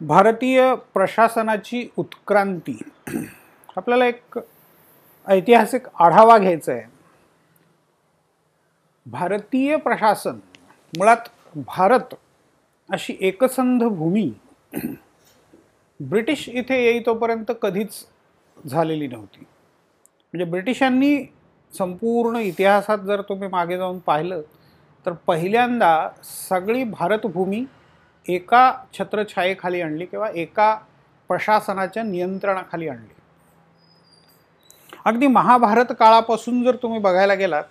भारतीय प्रशासनाची उत्क्रांती. आपल्याला एक ऐतिहासिक आढावा घ्यायचा आहे. भारतीय प्रशासन मुळात भारत अशी एकसंध भूमी ब्रिटिश इथे येईतोपर्यंत कधीच झालेली नव्हती. म्हणजे ब्रिटिशांनी संपूर्ण इतिहासात जर तुम्ही मागे जाऊन पाहिलं तर पहिल्यांदा सगळी भारतभूमी एका छत्रछायेखाली आणली किंवा एका प्रशासनाच्या नियंत्रणाखाली आणली. अगदी महाभारत काळापासून जर तुम्ही बघायला गेलात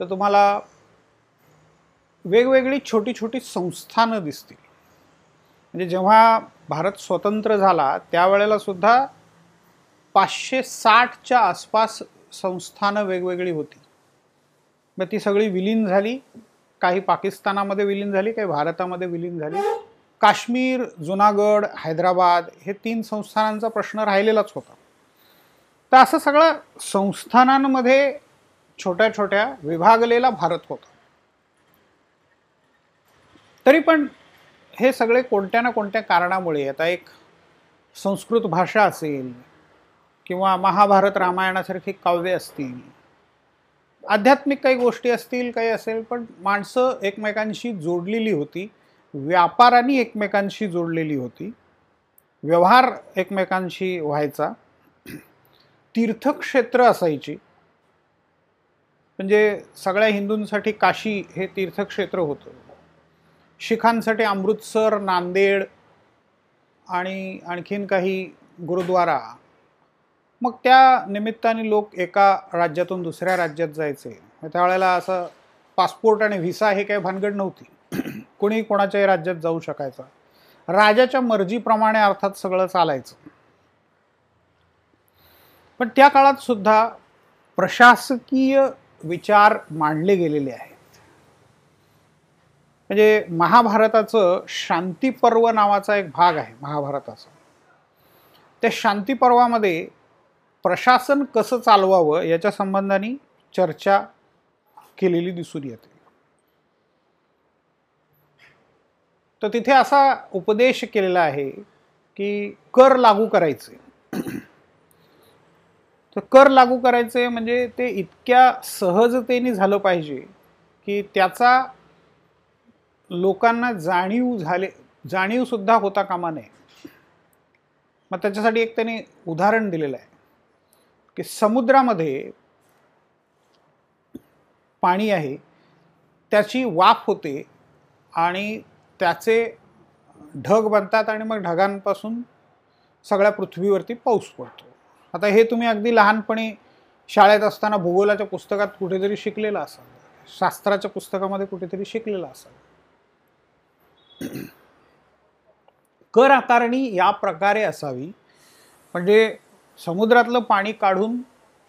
तर तुम्हाला वेगवेगळी छोटी छोटी संस्थानं दिसतील. म्हणजे जेव्हा भारत स्वतंत्र झाला त्यावेळेला सुद्धा पाचशे साठच्या आसपास संस्थानं वेगवेगळी होती. मग ती सगळी विलीन झाली. काही पाकिस्तानामध्ये विलीन झाली काही भारतामध्ये विलीन झाली. काश्मीर जुनागड हैदराबाद हे तीन संस्थानांचा प्रश्न राहिलेलाच होता. तर असं सगळं संस्थानांमध्ये छोट्या छोट्या विभागलेला भारत होता. तरी पण हे सगळे कोणत्या ना कोणत्या कारणामुळे आता एक संस्कृत भाषा असेल किंवा महाभारत रामायणासारखी काव्य असतील आध्यात्मिक काही गोष्टी असतील काही असेल पण माणसं एकमेकांशी जोडलेली होती. व्यापाराने एकमेकांशी जोडलेली होती. व्यवहार एकमेकांशी व्हायचा. तीर्थक्षेत्र असायची. म्हणजे सगळ्या हिंदूंसाठी काशी हे तीर्थक्षेत्र होतं. शिखांसाठी अमृतसर नांदेड आणि आणखीन काही गुरुद्वारा. मग त्या निमित्ताने लोक एका राज्यातून दुसऱ्या राज्यात जायचे. त्यावेळेला असं पासपोर्ट आणि व्हिसा हे काही भानगड नव्हती. कोणी कोणाच्याही राज्यात जाऊ शकायचं. राजाच्या मर्जीप्रमाणे अर्थात सगळं चालायचं. पण त्या काळात सुद्धा प्रशासकीय विचार मांडले गेलेले आहेत. म्हणजे महाभारताचं शांतीपर्व नावाचा एक भाग आहे महाभारताचा. त्या शांतीपर्वामध्ये प्रशासन कसं चालवावं याच्या संबंधाने चर्चा केलेली दिसून येते. तर तिथे असा उपदेश केलेला आहे की कर लागू करायचे. तर कर लागू करायचे म्हणजे ते इतक्या सहजतेने झालं पाहिजे की त्याचा लोकांना जाणीव झाले जाणीव सुद्धा होता कामा नये. मग त्याच्यासाठी एक त्यांनी उदाहरण दिलेलं आहे की समुद्रामध्ये पाणी आहे त्याची वाफ होते आणि त्याचे ढग बनतात आणि मग ढगांपासून सगळ्या पृथ्वीवरती पाऊस पडतो. आता हे तुम्ही अगदी लहानपणी शाळेत असताना भूगोलाच्या पुस्तकात कुठेतरी शिकलेलं असाल. शास्त्राच्या पुस्तकामध्ये कुठेतरी शिकलेलं असाल. कर आकारणी या प्रकारे असावी. म्हणजे समुद्रातलं पाणी काढून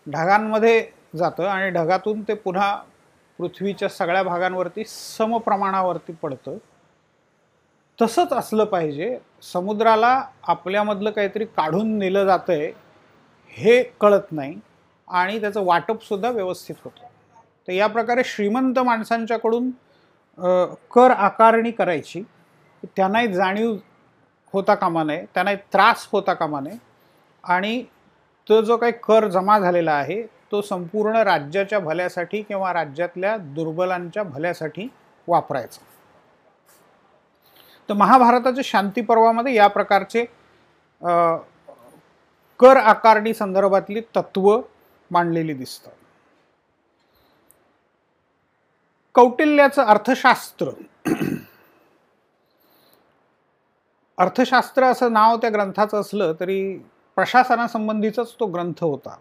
ढगांमध्ये जातं आणि ढगातून ते पुन्हा पृथ्वीच्या सगळ्या भागांवरती समप्रमाणावरती पडतं. तसंच असलं पाहिजे. समुद्राला आपल्यामधलं काहीतरी काढून नेलं जातं आहे हे कळत नाही आणि त्याचं वाटपसुद्धा व्यवस्थित होतं. तर या प्रकारे श्रीमंत माणसांच्याकडून कर आकारणी करायची. त्यांनाही जाणीव होता कामा नये त्यांनाही त्रास होता कामा नये. आणि तो जो काही कर जमा झालेला आहे तो संपूर्ण राज्याच्या भल्यासाठी किंवा राज्यातल्या दुर्बलांच्या भल्यासाठी वापरायचा. तर महाभारताच्या शांती पर्वामध्ये या प्रकारचे कर आकारणी संदर्भातली तत्व मांडलेली दिसतात. कौटिल्याचं अर्थशास्त्र अर्थशास्त्र असं नाव त्या ग्रंथाचं असलं तरी प्रशासनासंबंधीचाच तो ग्रंथ होता.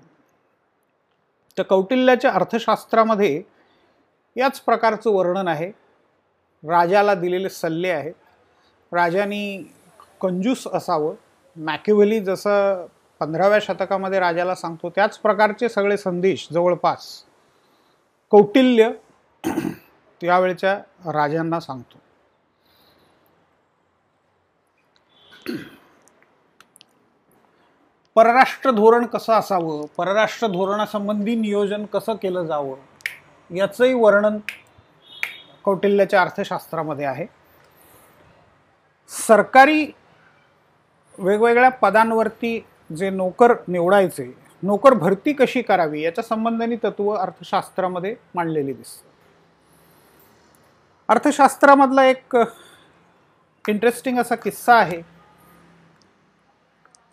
तर कौटिल्याच्या अर्थशास्त्रामध्ये याच प्रकारचं वर्णन आहे. राजाला दिलेले सल्ले आहेत. राजानी कंजूस असावं. मॅक्युव्हली जसं पंधराव्या शतकामध्ये राजाला सांगतो त्याच प्रकारचे सगळे संदेश जवळपास कौटिल्य त्यावेळच्या राजांना सांगतो. परराष्ट्र धोरण कसं असावं? परराष्ट्र धोरणासंबंधी नियोजन कसं केलं जावं? याचंही वर्णन कौटिल्याच्या अर्थशास्त्रामध्ये आहे. सरकारी वेगवेगळ्या पदांवरती जे नोकर निवडायचे नोकर भरती कशी करावी याच्या संबंधाने तत्व अर्थशास्त्रामध्ये मांडलेली दिसतं. अर्थशास्त्रामधला एक इंटरेस्टिंग असा किस्सा आहे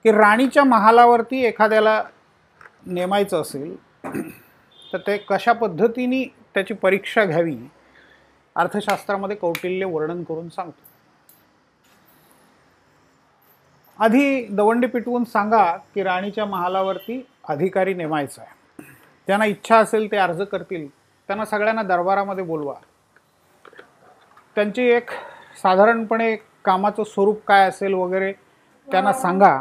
की राणीच्या महालावरती एखाद्याला नेमायचं असेल तर ते कशा पद्धतीने त्याची परीक्षा घ्यावी अर्थशास्त्रामध्ये कौटिल्य वर्णन करून सांगतो. आधी दवंडी पिटवून सांगा की राणीच्या महालावरती अधिकारी नेमायचा आहे. त्यांना इच्छा असेल ते अर्ज करतील त्यांना सगळ्यांना दरबारामध्ये बोलवा. त्यांची एक साधारणपणे कामाचं स्वरूप काय असेल वगैरे त्यांना सांगा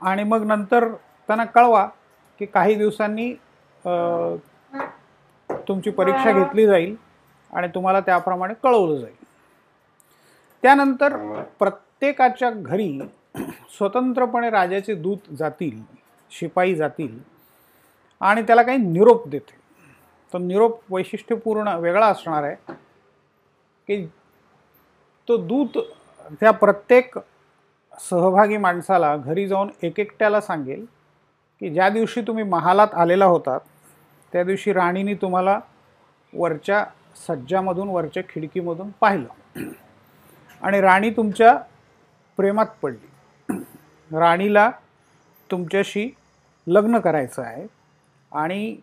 आणि मग नंतर त्यांना कळवा की काही दिवसांनी तुमची परीक्षा घेतली जाईल आणि तुम्हाला त्याप्रमाणे कळवलं जाईल. त्यानंतर प्रत्येकाच्या घरी स्वतंत्रपणे राजाचे दूत जातील शिपाई जातील आणि त्याला काही निरोप देते तो निरोप वैशिष्ट्यपूर्ण वेगळा असणार आहे की तो दूत त्या प्रत्येक सहभागी माणसाला घरी जाऊन एक एकट्याला सांगेल की ज्या दिवशी तुम्ही महालात आलेला होतात त्या दिवशी राणीने तुम्हाला वरच्या सज्जामधून वरच्या खिडकीमधून पाहिलं. आणि राणी तुमच्या प्रेमात पडली. राणीला तुमच्याशी लग्न करायचं आहे आणि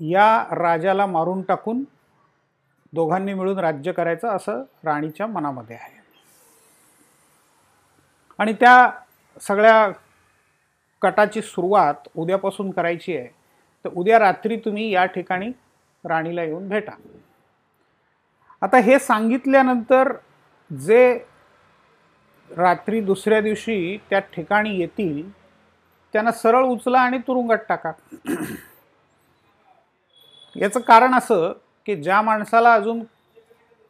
या राजाला मारून टाकून दोघांनी मिळून राज्य करायचं असं राणीच्या मनामध्ये आहे. आणि त्या सगळ्या कटाची सुरुवात उद्यापासून करायची आहे. तर उद्या रात्री तुम्ही या ठिकाणी राणीला येऊन भेटा. आता हे सांगितल्यानंतर जे रात्री दुसऱ्या दिवशी त्या ठिकाणी येतील त्यांना सरळ उचला आणि तुरुंगात टाका. याचं कारण असं की ज्या माणसाला अजून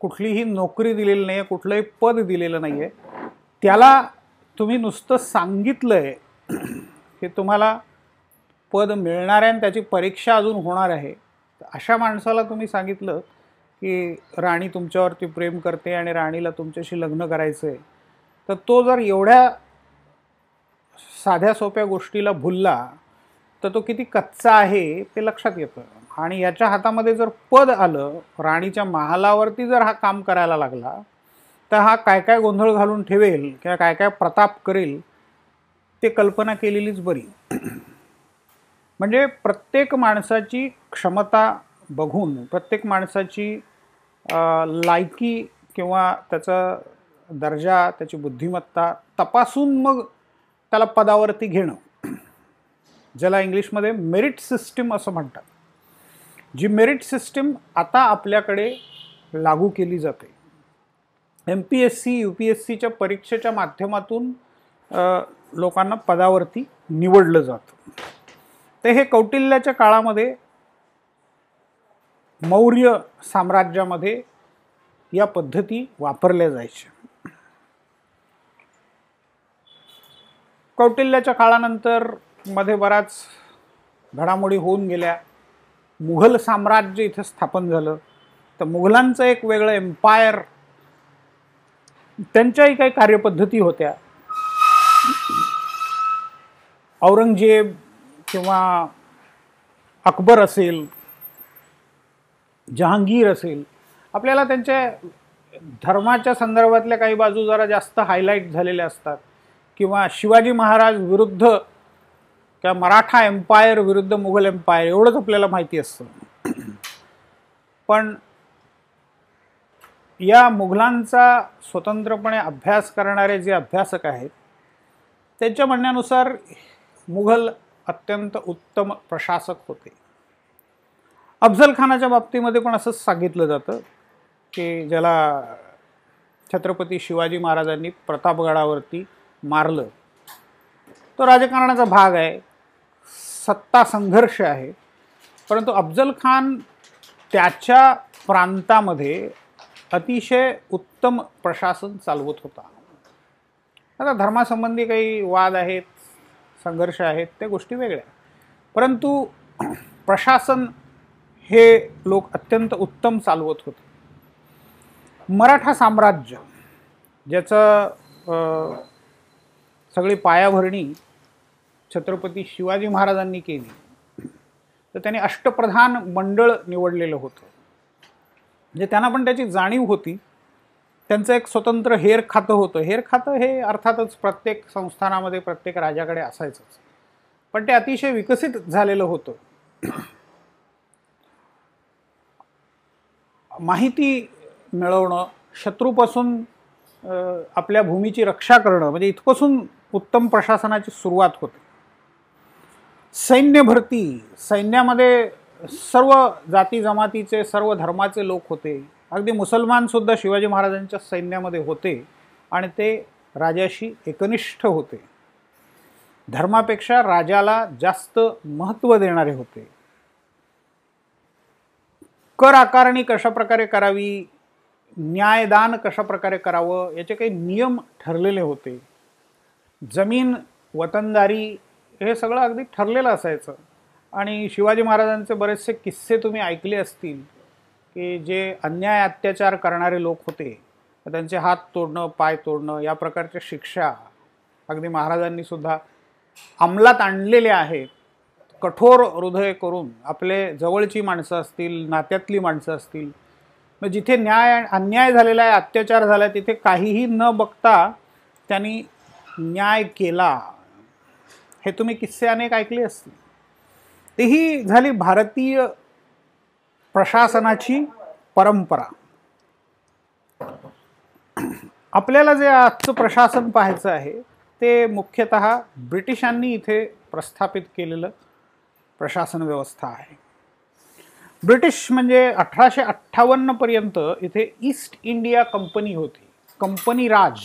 कुठलीही नोकरी दिलेली नाही आहे कुठलंही पद दिलेलं नाही आहे त्याला तुम्ही नुसतं सांगितलं आहे की तुम्हाला पद मिळणार आहे आणि त्याची परीक्षा अजून होणार आहे. अशा माणसाला तुम्ही सांगितलं की राणी तुमच्यावरती प्रेम करते आणि राणीला तुमच्याशी लग्न करायचं आहे तर तो जर एवढ्या साध्या सोप्या गोष्टीला भुलला तर तो किती कच्चा आहे ते लक्षात येतं. आणि याच्या हातामध्ये जर पद आलं राणीच्या महालावरती जर हा काम करायला लागला तर हा काय काय गोंधळ घालून ठेवेल किंवा काय काय प्रताप करेल ते कल्पना केलेलीच बरी. म्हणजे प्रत्येक माणसाची क्षमता बघून प्रत्येक माणसाची लायकी किंवा त्याचं दर्जा त्याची बुद्धिमत्ता तपासून मग त्याला पदावरती घेणं. ज्याला इंग्लिशमध्ये मेरिट सिस्टीम असं म्हणतात. जी मेरिट सिस्टीम आता आपल्याकडे लागू केली जाते. M P S C U P S सीच्या परीक्षेच्या माध्यमातून लोकांना पदावरती निवडलं जातं. तर हे कौटिल्याच्या काळामध्ये मौर्य साम्राज्यामध्ये या पद्धती वापरल्या जायच्या. कौटिल्याच्या काळानंतरमध्ये बराच घडामोडी होऊन गेल्या. मुघल साम्राज्य इथं स्थापन झालं. तर मुघलांचं एक वेगळं एम्पायर त्यांच्याही काही कार्यपद्धती होत्या. औरंगजेब किंवा अकबर असेल जहांगीर असेल आपल्याला त्यांच्या धर्माच्या संदर्भातल्या काही बाजू जरा जास्त हायलाईट झालेल्या असतात. किंवा शिवाजी महाराज विरुद्ध किंवा मराठा एम्पायर विरुद्ध मुघल एम्पायर एवढंच आपल्याला माहिती असतं. पण या मुघलांचा स्वतंत्रपणे अभ्यास करणारे जे अभ्यासक आहेत त्यांच्या म्हणण्यानुसार मुघल अत्यंत उत्तम प्रशासक होते. अफजल खानाच्या बाबतीमध्ये पण असंच सांगितलं जातं की ज्याला छत्रपती शिवाजी महाराजांनी प्रतापगडावरती मारलं. तो राजकारणाचा भाग आहे. सत्ता संघर्ष आहे. परंतु अफजल खान त्याच्या प्रांतामध्ये अतिशय उत्तम प्रशासन चालवत होता. आता धर्मासंबंधी काही वाद आहेत संघर्ष आहेत त्या गोष्टी वेगळ्या. परंतु प्रशासन हे लोक अत्यंत उत्तम चालवत होते. मराठा साम्राज्य ज्याचं सगळी पायाभरणी छत्रपती शिवाजी महाराजांनी केली. तर त्यांनी अष्टप्रधान मंडळ निवडलेलं होतं. म्हणजे त्यांना पण त्याची जाणीव होती. त्यांचं एक स्वतंत्र हेर खातं होतं. हेर खातं हे अर्थातच प्रत्येक संस्थानामध्ये प्रत्येक राजाकडे असायचंच. पण ते अतिशय विकसित झालेलं होतं. माहिती मिळवणं शत्रूपासून आपल्या भूमीची रक्षा करणं म्हणजे इथपासून उत्तम प्रशासनाची सुरुवात होते. सैन्य भरती सैन्यामध्ये सर्व जाती जमातीचे सर्व धर्माचे लोक होते. अगदी मुसलमानसुद्धा शिवाजी महाराजांच्या सैन्यामध्ये होते आणि ते राजाशी एकनिष्ठ होते. धर्मापेक्षा राजाला जास्त महत्त्व देणारे होते. कर आकारणी कशा प्रकारे करावी न्यायदान कशा प्रकारे करावं याचे काही नियम ठरलेले होते. जमीन वतनदारी हे सगळं अगदी ठरलेलं असायचं. आणि शिवाजी महाराजांचे बरेचसे किस्से तुम्ही ऐकले असतील की जे अन्याय अत्याचार करणारे लोक होते त्यांचे हात तोडणं पाय तोडणं या प्रकारच्या शिक्षा अगदी महाराजांनी सुद्धा अंमलात आणलेल्या आहेत. कठोर हृदय करून आपले जवळची माणसं असतील नात्यातली माणसं असतील मग जिथे न्याय अन्याय झालेला आहे अत्याचार झाला आहे तिथे काहीही न बघता त्यांनी न्याय केला. हे तुम्ही किस्से अनेक ऐकले असतील. तीही झाली भारतीय प्रशासनाची परंपरा. आपल्याला जे आजचं प्रशासन पाहायचं आहे ते मुख्यतः ब्रिटिशांनी इथे प्रस्थापित केलेलं प्रशासन व्यवस्था आहे. ब्रिटिश म्हणजे अठराशे अठ्ठावन्नपर्यंत इथे ईस्ट इंडिया कंपनी होती. कंपनी राज.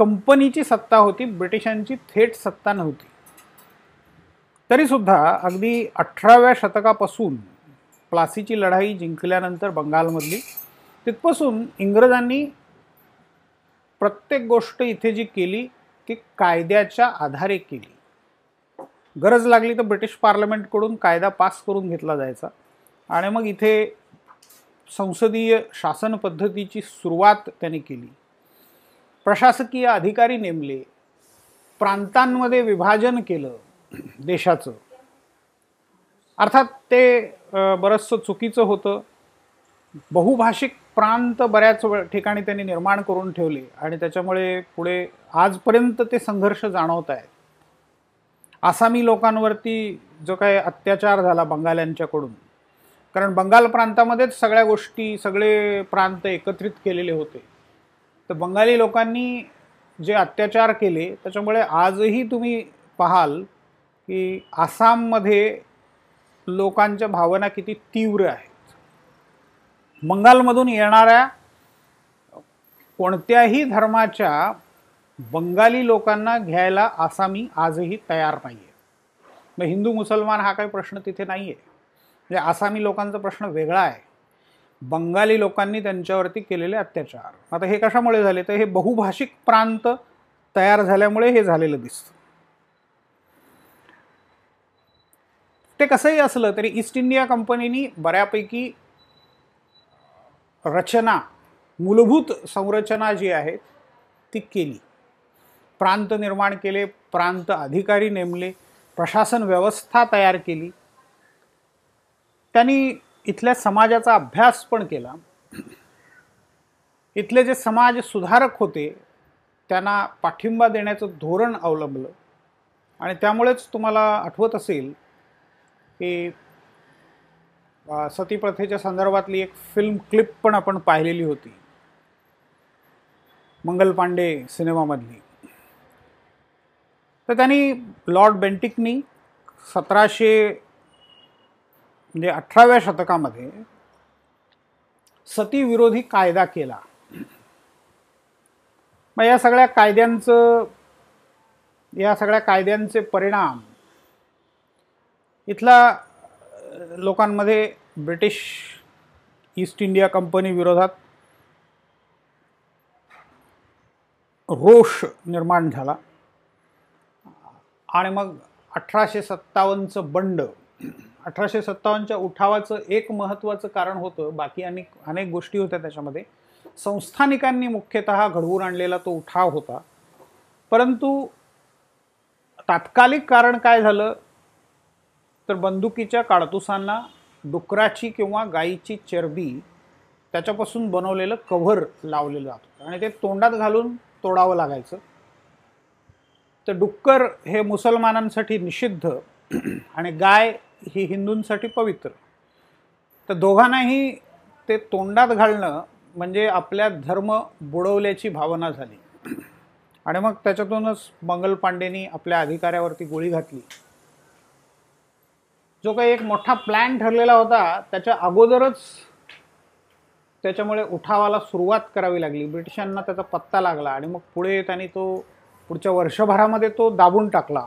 कंपनीची सत्ता होती ब्रिटिशांची थेट सत्ता नव्हती. तरीसुद्धा अगदी अठराव्या शतकापासून प्लासीची लढाई जिंकल्यानंतर बंगालमधली तिथपासून इंग्रजांनी प्रत्येक गोष्ट इथे जी केली ती कायद्याच्या आधारे केली. गरज लागली तर ब्रिटिश पार्लमेंटकडून कायदा पास करून घेतला जायचा. आणि मग इथे संसदीय शासन पद्धतीची सुरुवात त्यांनी केली. प्रशासकीय अधिकारी नेमले प्रांतांमध्ये विभाजन केलं देशाचं. अर्थात ते बरंचसं चुकीचं होतं. बहुभाषिक प्रांत बऱ्याच ठिकाणी त्यांनी निर्माण करून ठेवले आणि त्याच्यामुळे पुढे आजपर्यंत ते संघर्ष जाणवत आहेत. आसामी लोकांवरती जो काय अत्याचार झाला बंगाल्यांच्याकडून कारण बंगाल प्रांतामध्येच सगळ्या गोष्टी सगळे प्रांत एकत्रित केलेले होते. तर बंगाली लोकांनी जे अत्याचार केले त्याच्यामुळे आजही तुम्ही पाहाल की आसाममध्ये लोकांच्या भावना किती तीव्र आहेत. बंगालमधून येणाऱ्या कोणत्याही धर्माच्या बंगाली लोकांना घ्यायला आसामी आजही तयार नाही आहे मग हिंदू मुसलमान हा काही प्रश्न तिथे नाही आहे म्हणजे आसामी लोकांचा प्रश्न वेगळा आहे. बंगाली लोकांनी त्यांच्यावरती केलेले अत्याचार. आता हे कशामुळे झाले? तर हे बहुभाषिक प्रांत तयार झाल्यामुळे हे झालेलं दिसतं. ते कसंही असलं तरी ईस्ट इंडिया कंपनीनी बऱ्यापैकी रचना मूलभूत संरचना जी आहे ती केली. प्रांत निर्माण केले प्रांत अधिकारी नेमले प्रशासन व्यवस्था तयार केली. त्यांनी इथल्या समाजाचा अभ्यास पण केला. इथले जे समाज सुधारक होते त्यांना पाठिंबा देण्याचं धोरण अवलंबलं. आणि त्यामुळेच तुम्हाला आठवत असेल की सतीप्रथेच्या संदर्भातली एक फिल्म क्लिप पण आपण पाहिलेली होती. मंगल पांडे सिनेमामधली. तर त्यांनी लॉर्ड बेंटिकनी सतराशे म्हणजे अठराव्या शतकामध्ये सतीविरोधी कायदा केला. मग या सगळ्या कायद्यांचं या सगळ्या कायद्यांचे परिणाम इथला लोकांमध्ये ब्रिटिश ईस्ट इंडिया कंपनी विरोधात रोष निर्माण झाला. आणि मग अठराशे सत्तावन्नचं बंड अठराशे सत्तावन्नच्या उठावाचं एक महत्त्वाचं कारण होतं. बाकी अनेक अनेक गोष्टी होत्या त्याच्यामध्ये. संस्थानिकांनी मुख्यतः घडवून आणलेला तो उठाव होता. परंतु तात्कालिक कारण काय झालं? तर बंदुकीच्या काडतुसांना डुकराची किंवा गाईची चरबी त्याच्यापासून बनवलेलं कव्हर लावलेलं जातं आणि ते तोंडात घालून तोडावं लागायचं. तर डुक्कर हे मुसलमानांसाठी निषिद्ध. आणि गाय ही हिंदूंसाठी पवित्र. तर दोघांनाही ते तोंडात घालणं म्हणजे आपल्या धर्म बुडवल्याची भावना झाली. आणि मग त्याच्यातूनच मंगल पांडेनी आपल्या अधिकाऱ्यावरती गोळी घातली. जो काही एक मोठा प्लॅन ठरलेला होता त्याच्या अगोदरच त्याच्यामुळे उठावाला सुरुवात करावी लागली. ब्रिटिशांना त्याचा पत्ता लागला आणि मग पुढे त्यांनी तो पुढच्या वर्षभरामध्ये तो दाबून टाकला.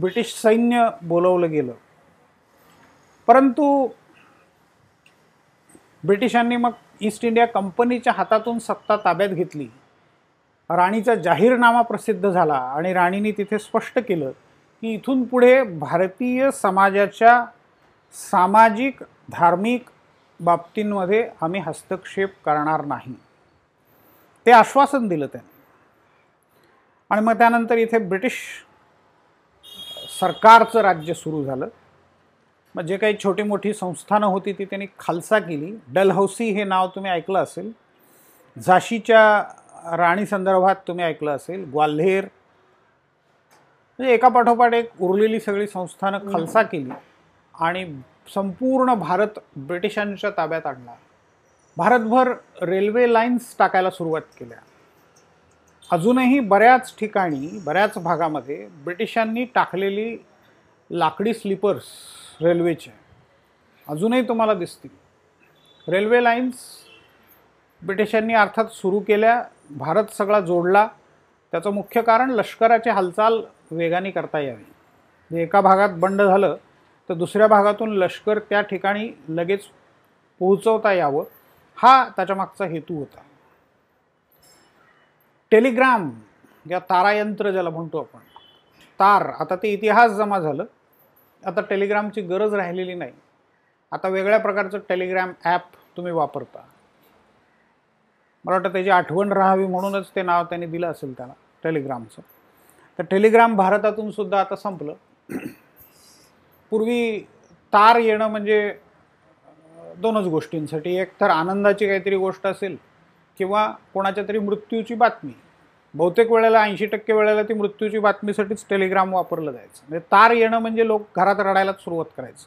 ब्रिटिश सैन्य बोलवलं गेलं. परंतु ब्रिटिशांनी मग ईस्ट इंडिया कंपनीच्या हातातून सत्ता ताब्यात घेतली. राणीचा जाहीरनामा प्रसिद्ध झाला आणि राणीने तिथे स्पष्ट केलं की इथून पुढे भारतीय समाजाच्या सामाजिक धार्मिक बाबतींमध्ये आम्ही हस्तक्षेप करणार नाही. ते आश्वासन दिलं त्याने. आणि मग त्यानंतर इथे ब्रिटिश सरकारचं राज्य सुरू झालं. मग जे काही छोटी मोठी संस्थानं होती ती त्यांनी खालसा केली. डलहौसी हे नाव तुम्ही ऐकलं असेल. झाशीच्या राणी संदर्भात तुम्ही ऐकलं असेल. ग्वाल्हेर. म्हणजे एका पाठोपाठ एक उरलेली सगळी संस्थानं खालसा केली आणि संपूर्ण भारत ब्रिटिशांच्या ताब्यात आणला. भारतभर रेल्वे लाईन्स टाकायला सुरुवात केल्या. अजूनही बऱ्याच ठिकाणी बऱ्याच भागामध्ये ब्रिटिशांनी टाकलेली लाकडी स्लीपर्स रेल्वेचे. अजूनही तुम्हाला दिसतील. रेल्वे लाईन्स ब्रिटिशांनी अर्थात सुरू केल्या भारत सगळा जोडला. त्याचं मुख्य कारण लष्कराची हालचाल वेगाने करता यावी. एका भागात बंड झालं तर दुसऱ्या भागातून लष्कर त्या ठिकाणी लगेच पोहोचवता यावं हा त्याच्यामागचा हेतू होता. टेलिग्राम या तारायंत्र ज्याला म्हणतो आपण तार आता ते इतिहास जमा झालं. आता टेलिग्रामची गरज राहिलेली नाही. आता वेगळ्या प्रकारचं टेलिग्राम ॲप तुम्ही वापरता. मला वाटतं त्याची आठवण राहावी म्हणूनच ते नाव त्यांनी दिलं असेल त्याला टेलिग्रामचं. तर टेलिग्राम भारतातून सुद्धा आता संपलं. पूर्वी तार येणं म्हणजे दोनच गोष्टींसाठी. एक तर आनंदाची काहीतरी गोष्ट असेल किंवा कोणाच्या तरी मृत्यूची बातमी. बहुतेक वेळेला ऐंशी टक्के वेळेला ती मृत्यूची बातमीसाठीच टेलिग्राम वापरलं जायचं. म्हणजे तार येणं म्हणजे लोक घरात रडायलाच सुरुवात करायचं.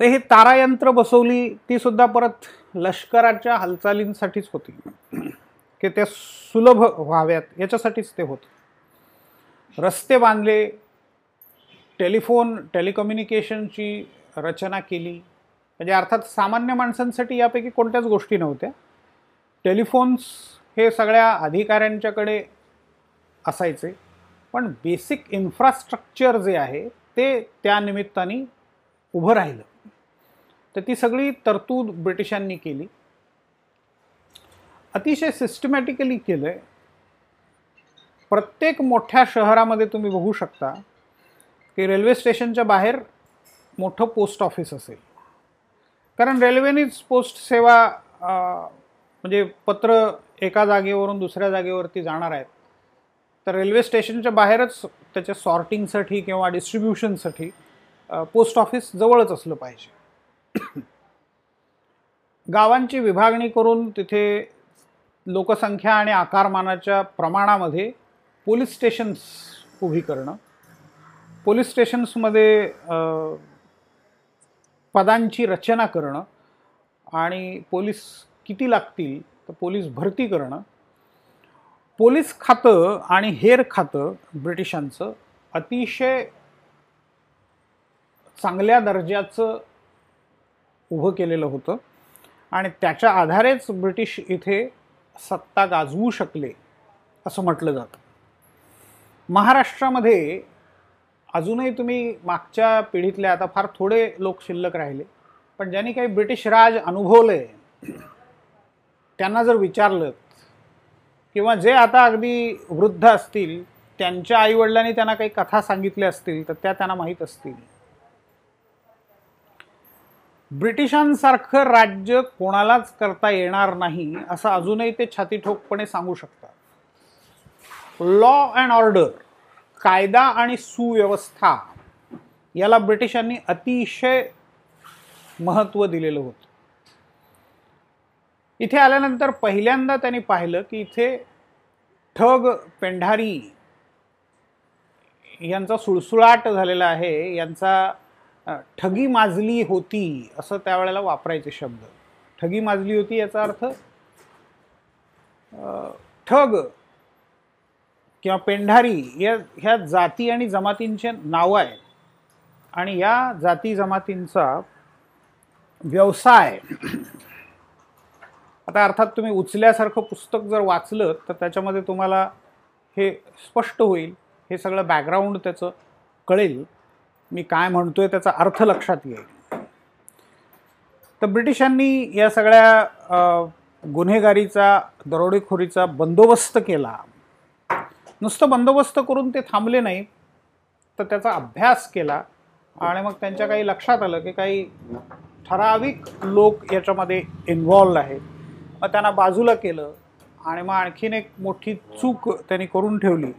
तर हे तारायंत्र बसवली ती सुद्धा परत लष्कराच्या हालचालींसाठीच होती. की त्या सुलभ व्हाव्यात याच्यासाठीच ते होतं. रस्ते बांधले टेलिफोन टेलिकम्युनिकेशनची रचना केली. म्हणजे अर्थात सामान्य माणसांसाठी यापैकी कोणत्याच गोष्टी नव्हत्या. टेलिफोन्स हे सगळ्या अधिकाऱ्यांच्याकडे असायचे. पण बेसिक इन्फ्रास्ट्रक्चर जे आहे ते त्या निमित्ताने उभं राहिलं. तर ती सगळी तरतूद ब्रिटिशांनी केली. अतिशय सिस्टमॅटिकली केलं आहे प्रत्येक मोठ्या शहरामध्ये तुम्ही बघू शकता की रेल्वे स्टेशनच्या बाहेर मोठं पोस्ट ऑफिस असेल. कारण रेल्वेनेच पोस्ट सेवा म्हणजे पत्र एका जागेवरून दुसऱ्या जागेवरती जाणार आहेत. तर रेल्वे स्टेशनच्या बाहेरच त्याच्या सॉर्टिंगसाठी किंवा डिस्ट्रीब्युशनसाठी पोस्ट ऑफिस जवळच असलं पाहिजे. गावांची विभागणी करून तिथे लोकसंख्या आणि आकारमानाच्या प्रमाणामध्ये पोलीस स्टेशन्स उभी करणं पोलीस स्टेशन्समध्ये पदांची रचना करणं आणि पोलीस किती लागतील तर पोलीस भरती करणं पोलीस खातं आणि हेर खातं ब्रिटिशांचं अतिशय चांगल्या दर्जाचं उभं केलेलं होतं. आणि त्याच्या आधारेच ब्रिटिश इथे सत्ता गाजवू शकले असं म्हटलं जातं. महाराष्ट्रामध्ये अजूनही तुम्ही मागच्या पिढीतले आता फार थोडे लोक शिल्लक राहिले पण ज्यांनी काही ब्रिटिश राज अनुभवले त्यांना जर विचारलं किंवा जे आता अगदी वृद्ध असतील त्यांच्या आईवडिलांनी त्यांना काही कथा सांगितल्या असतील तर त्या त्यांना माहीत असतील. ब्रिटिशांसारखं राज्य कोणालाच करता येणार नाही असं अजूनही ते छाती ठोकपणे सांगू शकतात. लॉ अँड ऑर्डर कायदा आणि सुव्यवस्था याला ब्रिटिशांनी अतिशय महत्त्व दिलेलं होतं. इथे आल्यानंतर पहिल्यांदा त्यांनी पाहिलं की इथे ठग पेंढारी यांचा सुळसुळाट झालेला आहे यांचा ठगी माजली होती असं त्यावेळेला वापरायचे शब्द. ठगी माजली होती याचा अर्थ ठग किंवा पेंढारी या ह्या जाती आणि जमातींचे नावं आहेत आणि या जाती जमातींचा व्यवसाय आता अर्थात तुम्ही उचल्यासारखं पुस्तक जर वाचलं तर त्याच्यामध्ये तुम्हाला हे स्पष्ट होईल. हे सगळं बॅकग्राऊंड त्याचं कळेल. मी काय म्हणतोय त्याचा अर्थ लक्षात येईल. तर ब्रिटिशांनी या सगळ्या गुन्हेगारीचा दरोडेखोरीचा बंदोबस्त केला. नुसतं बंदोबस्त करून ते थांबले नाही तर त्याचा अभ्यास केला. आणि मग त्यांच्या काही लक्षात आलं की काही ठराविक लोक याच्यामध्ये इन्व्हॉल्व आहेत. मग त्यांना बाजूला केलं आणि मग आणखीन एक मोठी चूक त्यांनी करून ठेवली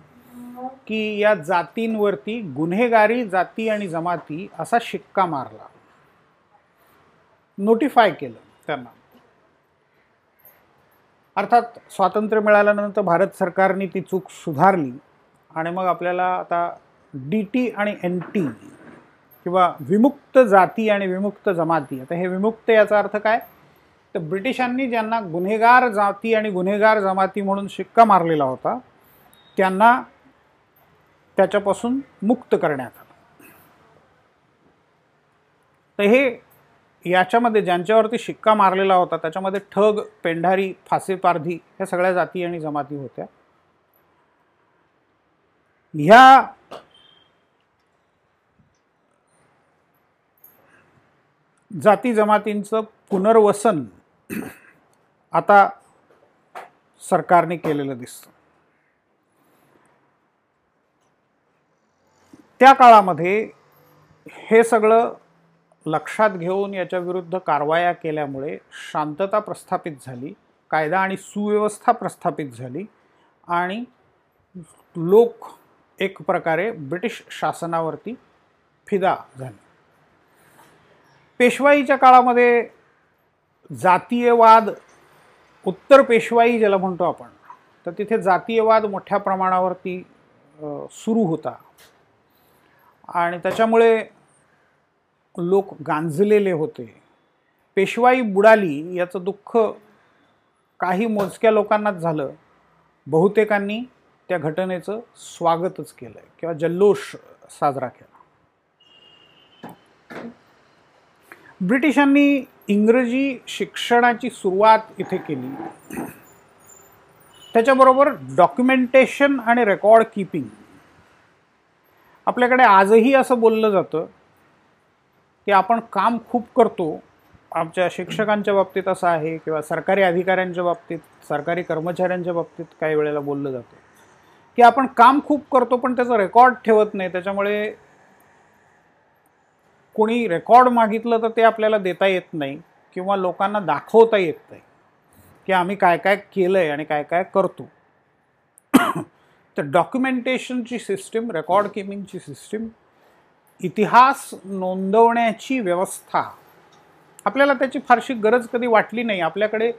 की या जातींवरती गुन्हेगारी जाती आणि जमाती असा शिक्का मारला. नोटिफाय केलं त्यांना. अर्थात स्वातंत्र्य मिळाल्यानंतर भारत सरकारने ती चूक सुधारली आणि मग आपल्याला आता डी टी आणि एन टी किंवा विमुक्त जाती आणि विमुक्त जमाती आता हे विमुक्त याचा अर्थ काय? तर ब्रिटिशांनी ज्यांना गुन्हेगार जाती आणि गुन्हेगार जमाती म्हणून शिक्का मारलेला होता त्यांना त्याच्यापासून मुक्त करण्यात आलं. तर हे याच्यामध्ये ज्यांच्यावरती शिक्का मारलेला होता त्याच्यामध्ये ठग पेंढारी फासेपारधी ह्या सगळ्या जाती आणि जमाती होत्या. ह्या जाती जमातींचं पुनर्वसन आता सरकारने केलेलं दिसतं. त्या काळामध्ये हे सगळं लक्षात घेऊन याच्याविरुद्ध कारवाया केल्यामुळे शांतता प्रस्थापित झाली कायदा आणि सुव्यवस्था प्रस्थापित झाली आणि लोक एक प्रकारे ब्रिटिश शासनावरती फिदा झाली. पेशवाईच्या काळामध्ये जातीयवाद उत्तर पेशवाई ज्याला म्हणतो आपण तर तिथे जातीयवाद मोठ्या प्रमाणावरती सुरू होता. आणि त्याच्यामुळे लोक गांजलेले होते. पेशवाई बुडाली याचं दुःख काही मोजक्या लोकांनाच झालं. बहुतेकांनी त्या घटनेचं स्वागतच केलं किंवा जल्लोष साजरा केला. ब्रिटिशांनी इंग्रजी शिक्षणाची सुरुवात इथे केली. त्याच्याबरोबर डॉक्युमेंटेशन आणि रेकॉर्ड किपिंग. आपल्याकडे आजही असं बोललं जातं की आपण काम खूप करतो. आमच्या शिक्षकांच्या बाबतीत असं आहे किंवा सरकारी अधिकाऱ्यांच्या बाबतीत सरकारी कर्मचाऱ्यांच्या बाबतीत काही वेळेला बोललं जातं. की आपण काम खूप करतो पण त्याचं रेकॉर्ड ठेवत नाही. त्याच्यामुळे कोणी रेकॉर्ड मागितलं तर ते आपल्याला देता येत नाही किंवा लोकांना दाखवता येत नाही की आम्ही काय काय केलं आहे आणि काय काय करतो. तर डॉक्युमेंटेशनची सिस्टीम रेकॉर्ड किपिंगची सिस्टीम इतिहास नोंदवण्याची व्यवस्था आपल्याला त्याची फारशी गरज कधी वाटली नाही. आपल्याकडे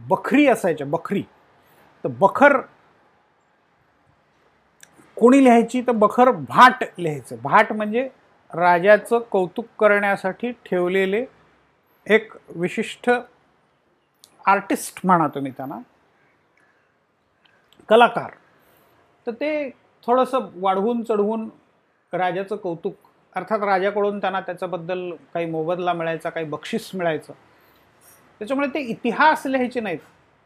बखरी असायच्या बखरी. तर बखर कोणी लिहायची? तर बखर भाट लिहायचं. भाट म्हणजे राजाचं कौतुक करण्यासाठी ठेवलेले एक विशिष्ट आर्टिस्ट म्हणा तुम्ही त्यांना. कलाकार. तर ते थोडंसं वाढवून चढवून राजाचं कौतुक अर्थात राजाकडून त्यांना त्याच्याबद्दल काही मोबदला मिळायचा काही बक्षीस मिळायचं. त्याच्यामुळे ते इतिहास लिहायचे नाहीत.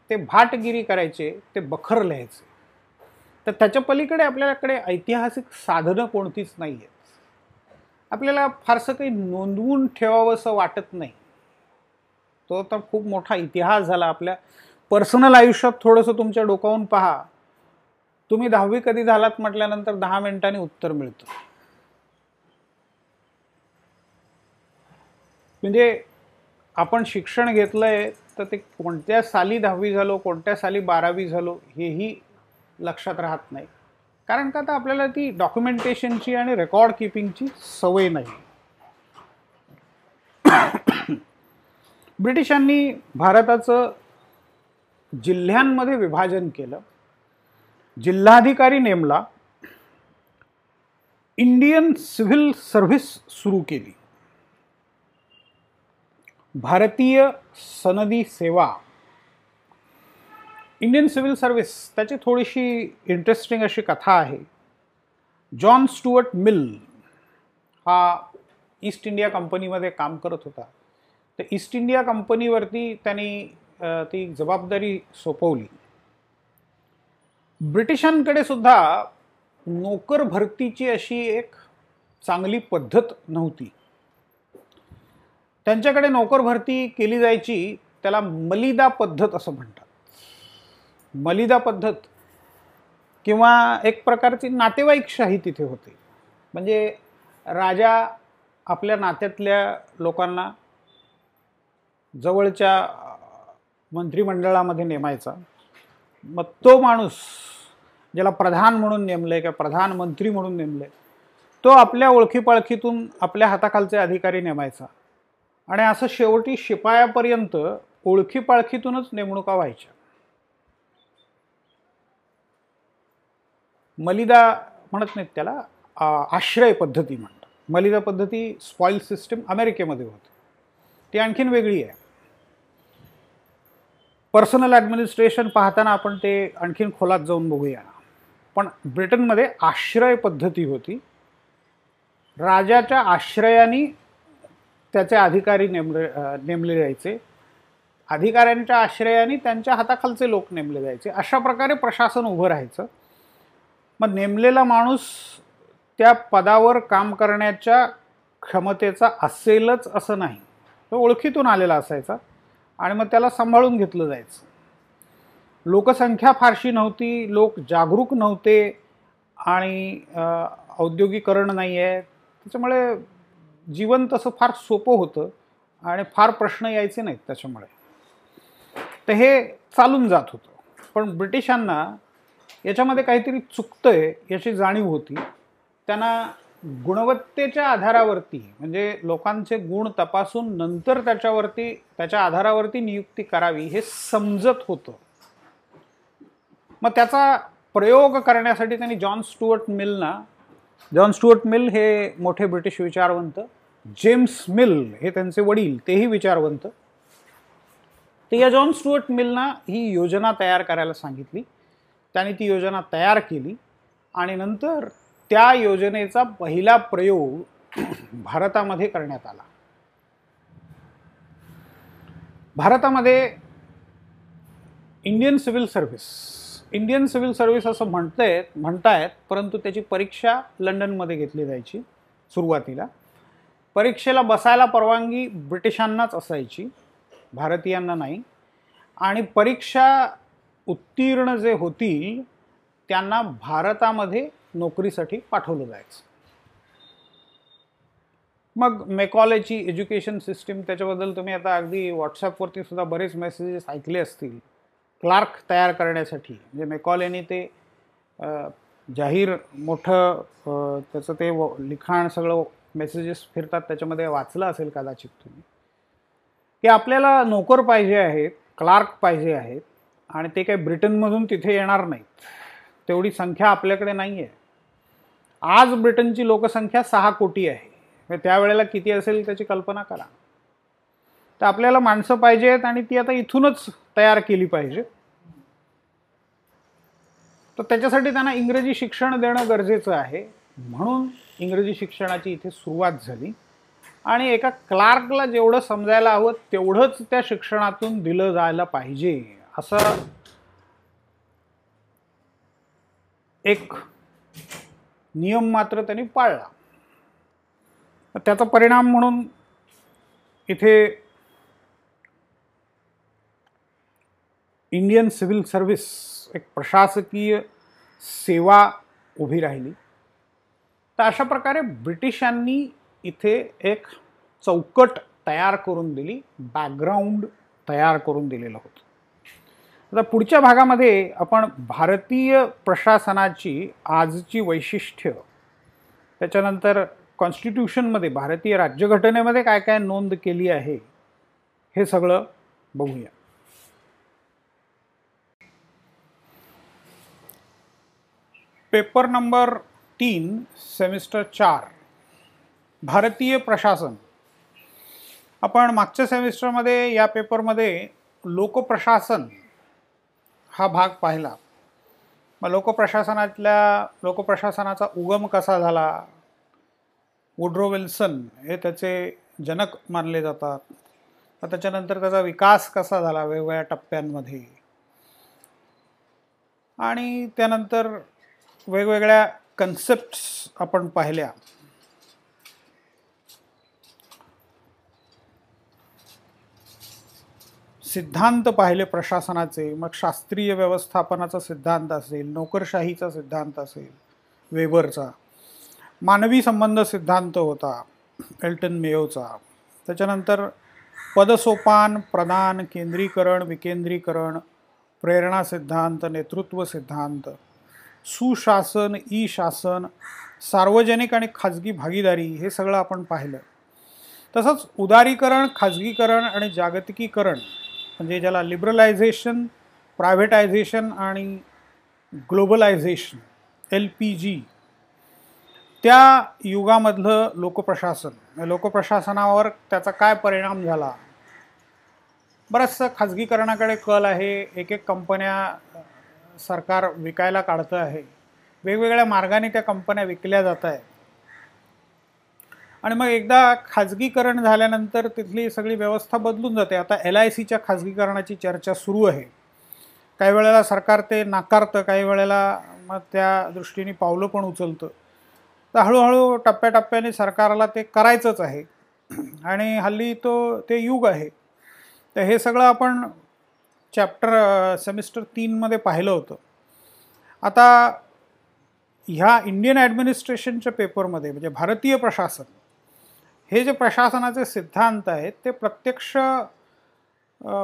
ते भाटगिरी करायचे ते बखर लिहायचे. तर त्याच्या पलीकडे आपल्याकडे ऐतिहासिक साधनं कोणतीच नाही आहेत आपल्याला फारसं काही नोंदवून ठेवावं असं वाटत नाही. तो तर खूप मोठा इतिहास झाला आपल्या. पर्सनल आयुष्यात थोडंसं तुमच्या डोकावून पहा. तुम्ही दहावी कधी झालात म्हटल्यानंतर दहा मिनिटांनी उत्तर मिळतं. म्हणजे आपण शिक्षण घेतलंय तर ते कोणत्या साली दहावी झालो कोणत्या साली बारावी झालो हेही लक्षात राहत नाही. कारण का आता आपल्याला ती डॉक्युमेंटेशनची आणि रेकॉर्ड किपिंगची सवय नाही. ब्रिटिशांनी भारताचं जिल्ह्यांमध्ये विभाजन केलं. जिल्हाधिकारी नेमला. इंडियन सिव्हिल सर्व्हिस सुरू केली. भारतीय सनदी सेवा इंडियन सिव्हिल सर्व्हिस त्याची थोडीशी इंटरेस्टिंग अशी कथा आहे. जॉन स्टुअर्ट मिल हा ईस्ट इंडिया कंपनीमध्ये काम करत होता. तर ईस्ट इंडिया कंपनीवरती त्यांनी ती जबाबदारी सोपवली. ब्रिटिशांकडे सुद्धा नोकर भरतीची अशी एक चांगली पद्धत नव्हती. त्यांच्याकडे नोकर भरती केली जायची त्याला मलिदा पद्धत असं म्हणतात. मलिदा पद्धत किंवा एक प्रकारची नातेवाईकशाही तिथे होती. म्हणजे राजा आपल्या नात्यातल्या लोकांना जवळच्या मंत्रिमंडळामध्ये नेमायचा. मग तो माणूस ज्याला प्रधान म्हणून नेमलं आहे किंवा प्रधानमंत्री म्हणून नेमले तो आपल्या ओळखीपाळखीतून आपल्या हाताखालचे अधिकारी नेमायचा. आणि असं शेवटी शिपायापर्यंत ओळखीपाळखीतूनच नेमणुका व्हायच्या. मलिदा म्हणत नाहीत त्याला आश्रय पद्धती म्हणतात. मलिदा पद्धती स्पॉईल सिस्टम अमेरिकेमध्ये होती. ती आणखीन वेगळी आहे. पर्सनल ॲडमिनिस्ट्रेशन पाहताना आपण ते आणखीन खोलात जाऊन बघूया. पण ब्रिटनमध्ये आश्रय पद्धती होती. राजाच्या आश्रयाने त्याचे अधिकारी नेमले नेमले जायचे. अधिकाऱ्यांच्या आश्रयाने त्यांच्या हाताखालचे लोक नेमले जायचे. अशा प्रकारे प्रशासन उभं राहायचं. मग नेमलेला माणूस त्या पदावर काम करण्याच्या क्षमतेचा असेलच असं नाही. तो ओळखीतून आलेला असायचा आणि मग त्याला सांभाळून घेतलं जायचं. लोकसंख्या फारशी नव्हती लोक जागरूक नव्हते आणि औद्योगिकरण नाही आहे त्याच्यामुळे जीवन तसं फार सोपं होतं आणि फार प्रश्न यायचे नाहीत त्याच्यामुळे. तर हे चालून जात होतं. पण ब्रिटिशांना याच्यामध्ये काहीतरी चुकतंय याची जाणीव होती. त्यांना गुणवत्तेच्या आधारावरती म्हणजे लोकांचे गुण तपासून नंतर त्याच्यावरती त्याच्या आधारावरती नियुक्ती करावी हे समजत होतं. मग त्याचा प्रयोग करण्यासाठी त्यांनी जॉन स्टुअर्ट मिलना जॉन स्टुअर्ट मिल हे मोठे ब्रिटिश विचारवंत जेम्स मिल हे त्यांचे वडील तेही विचारवंत. तर या जॉन स्टुअर्ट मिलना ही योजना तयार करायला सांगितली. त्याने ती योजना तयार केली. आणि नंतर त्या योजनेचा पहिला प्रयोग भारतामध्ये करण्यात आला. भारतामध्ये Indian civil service Indian civil service असं म्हणतायत म्हणतायत परंतु त्याची परीक्षा लंडनमध्ये घेतली जायची सुरुवातीला. परीक्षेला बसायला परवानगी ब्रिटिशांनाच असायची भारतीयांना नाही. आणि परीक्षा उत्तीर्ण जे होतील त्यांना भारतामध्ये नोकरीसाठी पाठवलं जायचं. मग मेकॉलेजची एज्युकेशन सिस्टीम त्याच्याबद्दल तुम्ही आता अगदी व्हॉट्सॲपवरती सुद्धा बरेच मेसेजेस ऐकले असतील. क्लार्क तयार करण्यासाठी म्हणजे मेकॉलेने ते जाहीर मोठं त्याचं ते लिखाण सगळं मेसेजेस फिरतात त्याच्यामध्ये वाचलं असेल कदाचित तुम्ही. की आपल्याला नोकर पाहिजे आहेत क्लार्क पाहिजे आहेत आणि ते काही ब्रिटनमधून तिथे येणार नाहीत. तेवढी संख्या आपल्याकडे नाही आहे आज ब्रिटनची लोकसंख्या सहा कोटी आहे. त्यावेळेला किती असेल त्याची कल्पना करा. तर आपल्याला माणसं पाहिजेत आणि ती आता इथूनच तयार केली पाहिजे. तर त्याच्यासाठी त्यांना इंग्रजी शिक्षण देणं गरजेचं आहे. म्हणून इंग्रजी शिक्षणाची इथे सुरुवात झाली. आणि एका क्लार्कला जेवढं समजायला हवं तेवढंच त्या शिक्षणातून दिलं जायला पाहिजे. असं एक नियम मात्र त्यांनी पाळला. त्याचा परिणाम म्हणून इथे इंडियन सिव्हिल सर्व्हिस एक प्रशासकीय सेवा उभी राहिली. तर अशा प्रकारे ब्रिटिशांनी इथे एक चौकट तयार करून दिली बॅकग्राऊंड तयार करून दिलेलं होतं. आता पुढच्या भागामध्ये आपण भारतीय प्रशासनाची आजची वैशिष्ट्य त्याच्यानंतर कॉन्स्टिट्यूशनमध्ये भारतीय राज्यघटनेमध्ये काय काय नोंद केली आहे हे सगळं बघूया. पेपर नंबर तीन सेमिस्टर चार भारतीय प्रशासन. आपण मागच्या सेमिस्टरमध्ये या पेपरमध्ये लोकप्रशासन हा भाग पाहिला. मग लोकप्रशासनातल्या लोकप्रशासनाचा उगम कसा झाला? वुड्रो विल्सन हे त्याचे जनक मानले जातात. मग त्याच्यानंतर त्याचा विकास कसा झाला वेगवेगळ्या टप्प्यांमध्ये? आणि त्यानंतर वेगवेगळ्या कन्सेप्ट्स आपण पाहिल्या. सिद्धांत पाहिले प्रशासनाचे मग शास्त्रीय व्यवस्थापनाचा सिद्धांत असेल नोकरशाहीचा सिद्धांत असेल वेबरचा. मानवी संबंध सिद्धांत होता एल्टन मेयोचा. त्याच्यानंतर पदसोपान प्रदान केंद्रीकरण विकेंद्रीकरण प्रेरणा सिद्धांत नेतृत्व सिद्धांत. सुशासन ई शासन सार्वजनिक आणि खाजगी भागीदारी हे सगळं आपण पाहिलं. तसंच उदारीकरण खाजगीकरण आणि जागतिकीकरण म्हणजे ज्याला लिबरलायझेशन प्रायव्हेटायझेशन आणि ग्लोबलायझेशन एल पी जी त्या युगामधलं लोकप्रशासन लोकप्रशासनावर त्याचा काय परिणाम झाला? बरंचसं खाजगीकरणाकडे कल आहे. एक एक कंपन्या सरकार विकायला काढतं आहे. वेगवेगळ्या मार्गाने त्या कंपन्या विकल्या जात आहेत. आणि मग एकदा खाजगीकरण झाल्यानंतर तिथली सगळी व्यवस्था बदलून जाते. आता एल आय सीच्या खाजगीकरणाची चर्चा सुरू आहे. काही वेळेला सरकार ते नाकारतं काही वेळेला मग त्या दृष्टीने पावलं पण उचलतं. तर हळूहळू टप्प्याटप्प्याने सरकारला ते करायचंच आहे. आणि हल्ली तो ते युग आहे. तर हे सगळं आपण चॅप्टर सेमिस्टर तीनमध्ये पाहिलं होतं. आता ह्या इंडियन ॲडमिनिस्ट्रेशनच्या पेपरमध्ये म्हणजे भारतीय प्रशासन हे जे प्रशासनाचे सिद्धांत आहेत ते प्रत्यक्ष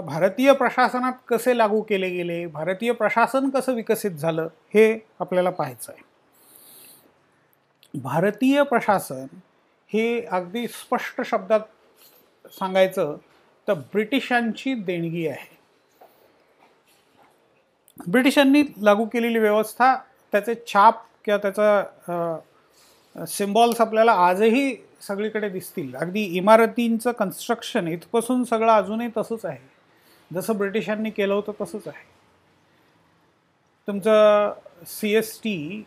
भारतीय प्रशासनात कसे लागू केले गेले भारतीय प्रशासन कसं विकसित झालं हे आपल्याला पाहायचं आहे. भारतीय प्रशासन हे अगदी स्पष्ट शब्दात सांगायचं तर ब्रिटिशांची देणगी आहे. ब्रिटिशांनी लागू केलेली व्यवस्था त्याचे छाप किंवा त्याचा सिम्बॉल्स आपल्याला आजही सगळीकडे दिसतील. अगदी इमारतींचं कन्स्ट्रक्शन इथपासून सगळं अजूनही तसंच आहे. जसं ब्रिटिशांनी केलं होतं तसंच आहे. तुमचं सी एस टी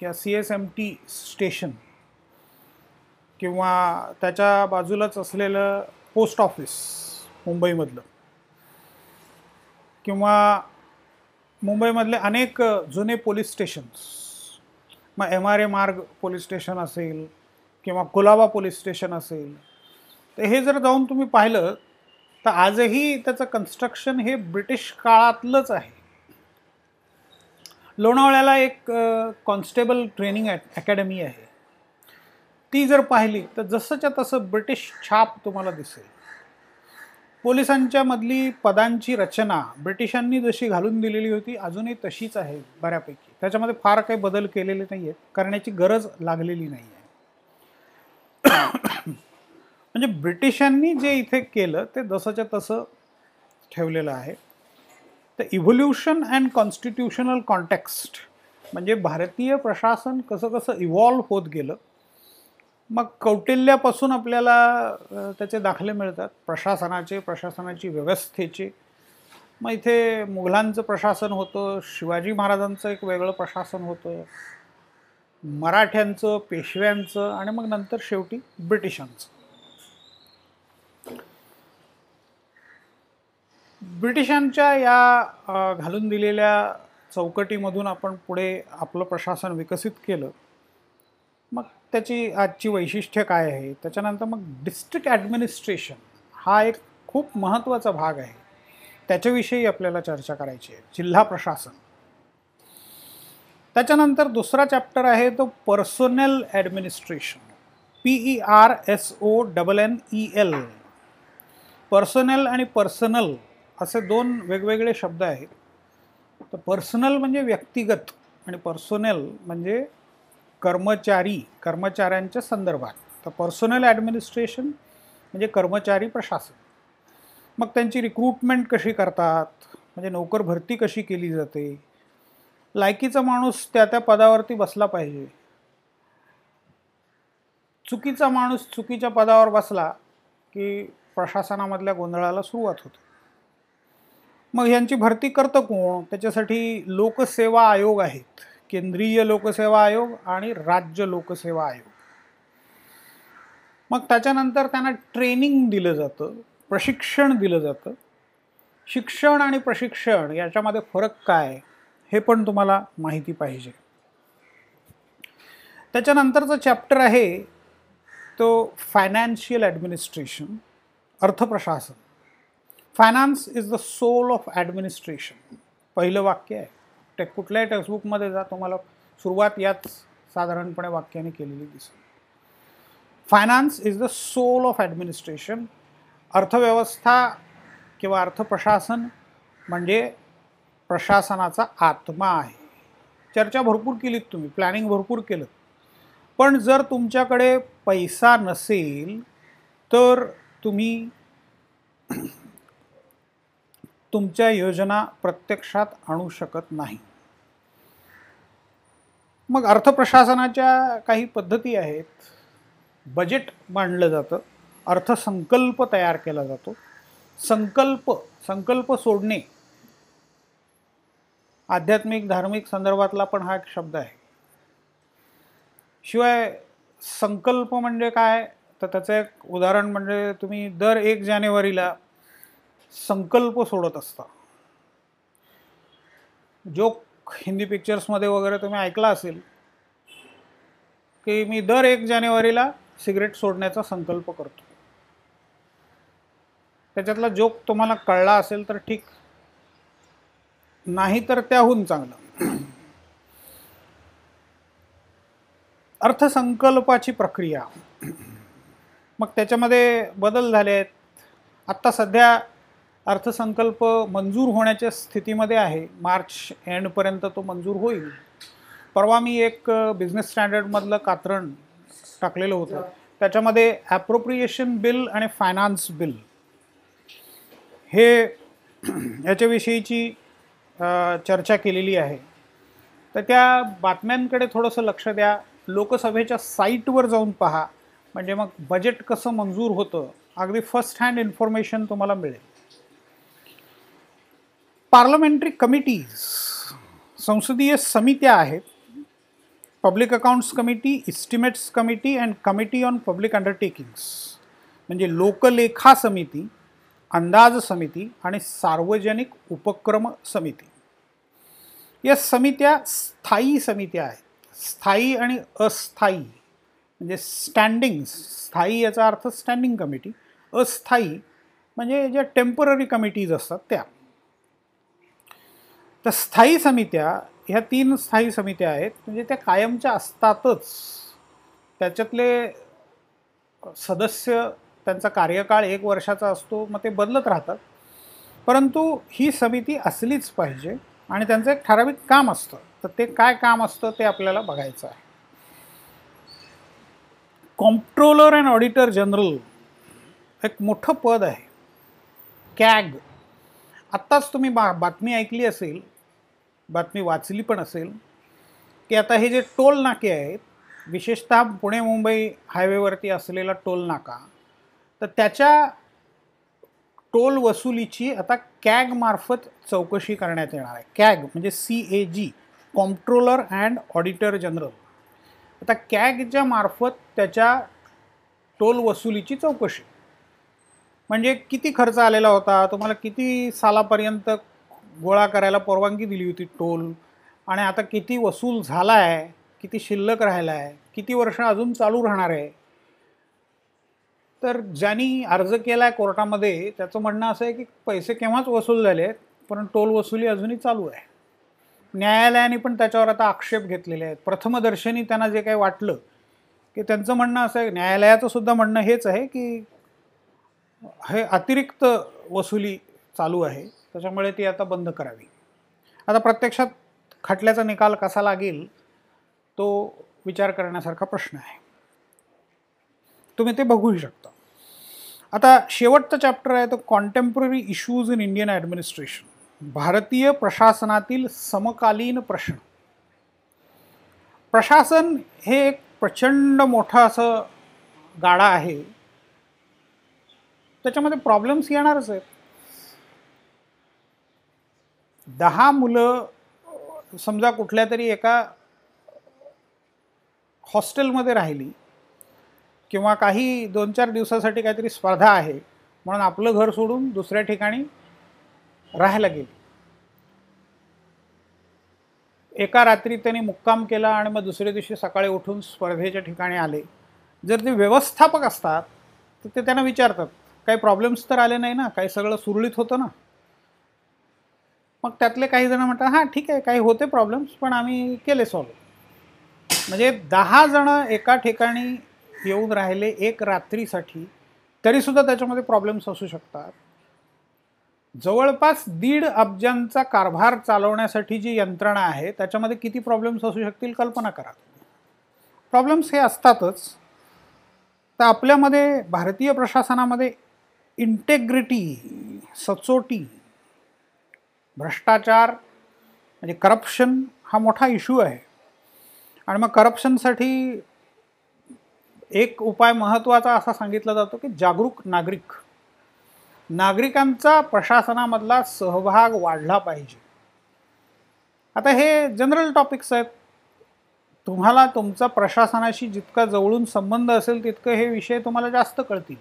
किंवा C S M T station किंवा त्याच्या बाजूलाच असलेलं पोस्ट ऑफिस मुंबईमधलं किंवा मुंबईमधले अनेक जुने पोलीस स्टेशन्स मग एम आर ए मार्ग पोलीस स्टेशन असेल किंवा कुलाबा पोलीस स्टेशन असेल तर हे जर जाऊन तुम्ही पाहिलं तर आजही त्याचं कन्स्ट्रक्शन हे ब्रिटिश काळातलंच आहे. लोणावळ्याला एक कॉन्स्टेबल ट्रेनिंग अकॅडमी आहे. ती जर पाहिली तर जसंच्या तसं ब्रिटिश छाप तुम्हाला दिसेल. पोलिसांच्या मधली पदांची रचना ब्रिटिशांनी जशी घालून दिलेली होती अजूनही तशीच आहे बऱ्यापैकी. त्याच्यामध्ये फार काही बदल केलेले नाही आहेत करण्याची गरज लागलेली नाही आहे म्हणजे ब्रिटिशांनी जे इथे केलं ते जसंच्या तसं ठेवलेलं आहे. तर इव्होल्युशन अँड कॉन्स्टिट्युशनल कॉन्टेक्स्ट म्हणजे भारतीय प्रशासन कसं कसं इव्हॉल्व्ह होत गेलं मग कौटिल्यापासून आपल्याला त्याचे दाखले मिळतात. प्रशासनाचे प्रशासनाची व्यवस्थेचे. मग इथे मुघलांचं प्रशासन होतं शिवाजी महाराजांचं एक वेगळं प्रशासन होतं. मराठ्यांचं पेशव्यांचं आणि मग नंतर शेवटी ब्रिटिशांचं. ब्रिटिशांच्या या घालून दिलेल्या चौकटीमधून आपण पुढे आपलं प्रशासन विकसित केलं मग त्याची आजची वैशिष्ट्य काय आहे? त्याच्यानंतर मग डिस्ट्रिक्ट ॲडमिनिस्ट्रेशन हा एक खूप महत्त्वाचा भाग आहे. त्याच्याविषयी आपल्याला चर्चा करायची आहे. जिल्हा प्रशासन. त्याच्यानंतर दुसरा चॅप्टर आहे तो personnel administration P E R S O double N E L personnel आणि पर्सनल असे दोन वेगवेगळे शब्द आहेत. तर पर्सनल म्हणजे व्यक्तिगत आणि पर्सोनल म्हणजे कर्मचारी कर्मचाऱ्यांच्या संदर्भात. तर पर्सनल ॲडमिनिस्ट्रेशन म्हणजे कर्मचारी प्रशासन. मग त्यांची रिक्रुटमेंट कशी करतात? म्हणजे नोकर भरती कशी केली जाते? लायकीचा माणूस त्या त्या पदावरती बसला पाहिजे. चुकीचा माणूस चुकीच्या पदावर बसला की प्रशासनामधल्या गोंधळाला सुरुवात होते. मग यांची भरती करतं कोण? त्याच्यासाठी लोकसेवा आयोग आहेत. केंद्रीय लोकसेवा आयोग आणि राज्य लोकसेवा आयोग. मग त्याच्यानंतर त्यांना ट्रेनिंग दिलं जातं प्रशिक्षण दिलं जातं. शिक्षण आणि प्रशिक्षण याच्यामध्ये फरक काय? हे पण तुम्हाला माहिती पाहिजे. त्याच्यानंतरचं चॅप्टर आहे तो financial administration अर्थप्रशासन. Finance is the soul of administration पहिलं वाक्य आहे. ते कुठल्याही टेक्स्टबुकमध्ये जा तुम्हाला सुरुवात याच साधारणपणे वाक्याने केलेली दिसेल. Finance is the soul of administration अर्थव्यवस्था किंवा अर्थप्रशासन म्हणजे प्रशासनाचा आत्मा आहे. चर्चा भरपूर केलीत तुम्ही प्लॅनिंग भरपूर केलं. पण जर तुमच्याकडे पैसा नसेल तर तुम्ही तुमच्या योजना प्रत्यक्षात आणू शकत नाही. मग अर्थप्रशासनाच्या काही पद्धती आहेत. बजेट मांडलं जातं अर्थसंकल्प तयार केला जातो. संकल्प संकल्प सोडणे आध्यात्मिक धार्मिक संदर्भातला पण हा एक शब्द आहे. शिवाय संकल्प म्हणजे काय? तर त्याचं एक उदाहरण म्हणजे तुम्ही दर एक जानेवारीला संकल्प सोडत असता. जोक हिंदी पिक्चर्समध्ये वगैरे तुम्ही ऐकला असेल की मी दर एक जानेवारीला सिगरेट सोडण्याचा संकल्प करतो. त्याच्यातला जोक तुम्हाला कळला असेल तर ठीक. नाही तर त्याहून चांगलं. अर्थसंकल्पाची प्रक्रिया. मग त्याच्यामध्ये बदल झाले आहेत. आत्ता सध्या अर्थसंकल्प मंजूर होण्याच्या स्थितीमध्ये आहे. मार्च एंडपर्यंत तो मंजूर होईल. परवा मी एक बिझनेस स्टँडर्डमधलं कात्रण टाकलेलं होतं. त्याच्यामध्ये ॲप्रोप्रिएशन बिल आणि फायनान्स बिल हे याच्याविषयीची चर्चा केलेली आहे. तर त्या बातम्यांकडे थोडंसं लक्ष द्या. लोकसभेच्या साईटवर जाऊन पहा. म्हणजे मग बजेट कसं मंजूर होतं? अगदी फर्स्ट हँड इन्फॉर्मेशन तुम्हाला मिळेल. पार्लमेंटरी कमिटीज संसदीय समित्या आहेत. Public accounts committee estimates committee and committee on public undertakings म्हणजे लोकलेखा समिती अंदाज समिती आणि सार्वजनिक उपक्रम समिती. या समित्या स्थायी समित्या आहेत. स्थायी आणि अस्थायी म्हणजे स्टँडिंग स्थायी याचा अर्थ स्टँडिंग कमिटी अस्थायी म्हणजे ज्या टेंपररी कमिटीज असतात त्या. तर स्थायी समित्या ह्या तीन स्थायी समित्या आहेत म्हणजे त्या कायमच्या असतातच. त्याच्यातले सदस्य त्यांचा कार्यकाळ एक वर्षाचा असतो मग ते बदलत राहतात. परंतु ही समिती असलीच पाहिजे. आणि त्यांचं एक ठराविक काम असतं. तर ते काय काम असतं ते आपल्याला बघायचं आहे. कॉम्प्ट्रोलर अँड ऑडिटर जनरल एक मोठं पद आहे. कॅग आत्ताच तुम्ही बा बातमी ऐकली असेल बातमी वाचली पण असेल की आता हे जे टोल नाके आहेत विशेषतः पुणे मुंबई हायवेवरती असलेला टोल नाका तर त्याच्या टोल वसुलीची आता कॅगमार्फत चौकशी करण्यात येणार आहे. कॅग म्हणजे C A G comptroller and auditor general आता कॅगच्या मार्फत त्याच्या टोल वसुलीची चौकशी. म्हणजे किती खर्च आलेला होता? तुम्हाला किती सालापर्यंत गोळा करायला परवानगी दिली होती टोल? आणि आता किती वसूल झाला आहे किती शिल्लक राहिला आहे किती वर्ष अजून चालू राहणार आहे? तर ज्यांनी अर्ज केला आहे कोर्टामध्ये त्याचं म्हणणं असं आहे की पैसे केव्हाच वसूल झाले आहेत पण टोल वसुली अजूनही चालू आहे. न्यायालयाने पण त्याच्यावर आता आक्षेप घेतलेले आहेत. प्रथमदर्शनी त्यांना जे काही वाटलं की त्यांचं म्हणणं असं आहे न्यायालयाचं सुद्धा म्हणणं हेच आहे की हे अतिरिक्त वसुली चालू आहे त्याच्यामुळे ती आता बंद करावी. आता प्रत्यक्षात खटल्याचा निकाल कसा लागेल तो विचार करण्यासारखा प्रश्न आहे. तुम्ही ते बघूही शकता. आता शेवटचा चॅप्टर आहे तो contemporary issues in Indian administration भारतीय प्रशासनातील समकालीन प्रश्न. प्रशासन हे एक प्रचंड मोठं असं गाडा आहे. त्याच्यामध्ये प्रॉब्लेम्स येणारच आहेत. दहा मुलं समजा कुठल्या तरी एका हॉस्टेलमध्ये राहिली. किंवा काही दोन चार दिवसासाठी काहीतरी स्पर्धा आहे म्हणून आपलं घर सोडून दुसऱ्या ठिकाणी राहायला गेली. एका रात्री त्यांनी मुक्काम केला आणि मग दुसऱ्या दिवशी सकाळी उठून स्पर्धेच्या ठिकाणी आले. जर ते व्यवस्थापक असतात तर ते त्यांना विचारतात काही प्रॉब्लेम्स तर आले नाही ना? काही सगळं सुरळीत होतं ना? मग त्यातले काही जण म्हणतात हां ठीक आहे काही होते प्रॉब्लेम्स पण आम्ही केले सॉल्व म्हणजे दहा जणं एका ठिकाणी येऊन राहिले एक रात्रीसाठी तरीसुद्धा त्याच्यामध्ये प्रॉब्लेम्स असू शकतात. जवळपास दीड अब्जांचा कारभार चालवण्यासाठी जी यंत्रणा आहे त्याच्यामध्ये किती प्रॉब्लेम्स असू शकतील कल्पना करा. प्रॉब्लेम्स हे असतातच. तर आपल्यामध्ये भारतीय प्रशासनामध्ये इंटेग्रिटी सचोटी भ्रष्टाचार म्हणजे करप्शन हा मोठा इश्यू आहे. आणि मग करप्शनसाठी एक उपाय महत्त्वाचा असा सांगितला जातो की जागरूक नागरिक. नागरिकांचा प्रशासनामधला सहभाग वाढला पाहिजे. आता हे जनरल टॉपिक्स आहेत. तुम्हाला तुमचा प्रशासनाशी जितका जवळून संबंध असेल तितकं हे विषय तुम्हाला जास्त कळतील.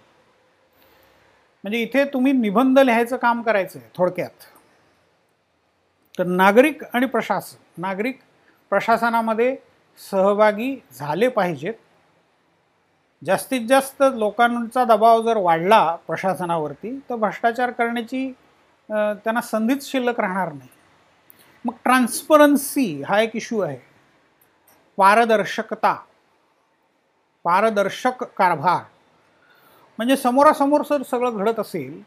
म्हणजे इथे तुम्ही निबंध लिहायचं काम करायचं आहे थोडक्यात. तर नागरिक आणि प्रशासन नागरिक प्रशासनामध्ये सहभागी झाले पाहिजेत. जास्तीत जास्त लोकांचा दबाव जर वाढला प्रशासनावरती तर भ्रष्टाचार करण्याची त्यांना संधीच शिल्लक राहणार नाही. मग ट्रान्सपरन्सी हा एक इश्यू आहे. पारदर्शकता पारदर्शक कारभार. म्हणजे समोरासमोर जर सगळं घडत असेल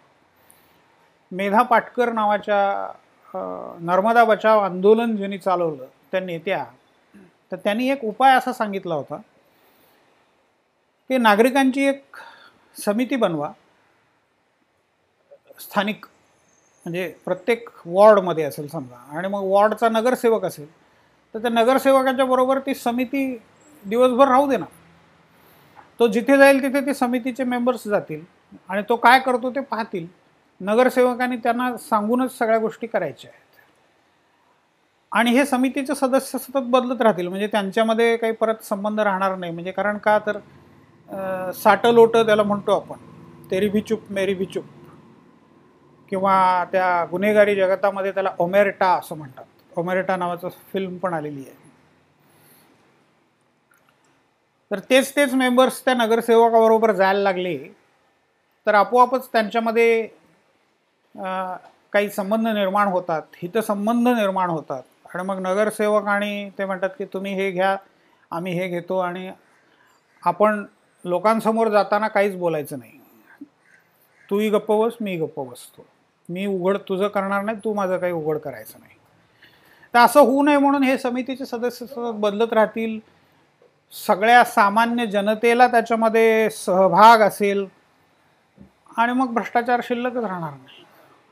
मेधा पाटकर नावाच्या नर्मदा बचाव आंदोलन ज्यांनी चालवलं त्या नेत्या तर त्यांनी एक उपाय असा सांगितला होता. की नागरिकांची एक समिती बनवा. स्थानिक म्हणजे प्रत्येक वॉर्डमध्ये असेल समजा आणि मग वॉर्डचा नगरसेवक असेल तर त्या नगरसेवकाच्या बरोबर ती समिती दिवसभर राहू दे ना. तो जिथे जाईल तिथे ते समितीचे मेंबर्स जातील आणि तो काय करतो ते पाहतील. नगरसेवकांनी त्यांना सांगूनच सगळ्या गोष्टी करायच्या आहेत. आणि हे समितीचे सदस्य सतत बदलत राहतील म्हणजे त्यांच्यामध्ये काही परत संबंध राहणार नाही म्हणजे कारण का तर साटं लोटं त्याला म्हणतो आपण. तेरी भी चूप मेरी भी चूप. किंवा त्या गुन्हेगारी जगतामध्ये त्याला ओमेरटा असं म्हणतात. ओमेरटा नावाचं फिल्म पण आलेली आहे. तर तेच तेच मेंबर्स त्या नगरसेवकाबरोबर जायला लागले. तर आपोआपच त्यांच्यामध्ये काही संबंध निर्माण होतात हितसंबंध निर्माण होतात. आणि मग नगरसेवक आणि ते म्हणतात की तुम्ही हे घ्या आम्ही हे घेतो आणि आपण लोकांसमोर जाताना काहीच बोलायचं नाही. तूही गप्प बस मी गप्प बसतो. मी उघड तुझं करणार नाही तू माझं काही उघड करायचं नाही. तर असं होऊ नये म्हणून हे समितीचे सदस्य सतत बदलत राहतील. सगळ्या सामान्य जनतेला त्याच्यामध्ये सहभाग असेल. आणि मग भ्रष्टाचार शिल्लकच राहणार नाही.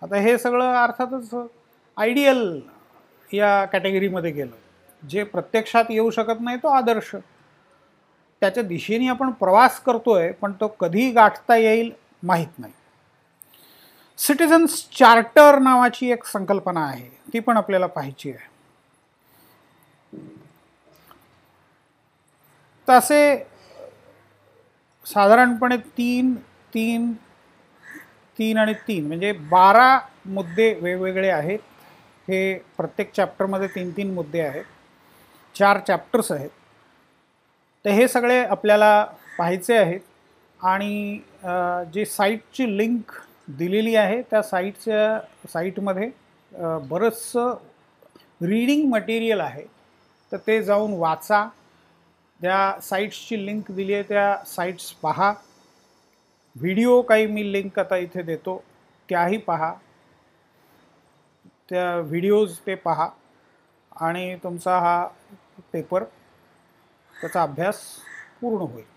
आता हे सगळं अर्थातच आयडियल या कॅटेगरीमध्ये गेलं. जे प्रत्यक्षात येऊ शकत नाही तो आदर्श. त्याच्या दिशेने आपण प्रवास करतोय पण तो कधी गाठता येईल माहीत नाही. सिटिझन्स चार्टर नावाची एक संकल्पना आहे ती पण आपल्याला पाहायची आहे. तसे साधारणपणे तीन तीन तीन आणि तीन म्हणजे बारा मुद्दे वेगवेगळे आहेत. हे प्रत्येक चॅप्टरमध्ये तीन तीन मुद्दे आहेत. चार चॅप्टर्स आहेत. तर हे सगळे आपल्याला पाहायचे आहेत. आणि जी साईटची लिंक दिलेली आहे त्या साईटच्या साईटमध्ये बरंचसं रीडिंग मटेरियल आहे. तर ते जाऊन वाचा. त्या साईट्सची लिंक दिली आहे त्या साईट्स पहा. व्हिडिओ काही मी लिंक आता इथे देतो त्याही पहा. त्या व्हिडिओज ते पहा. आणि तुमचा हा पेपर त्याचा अभ्यास पूर्ण होईल.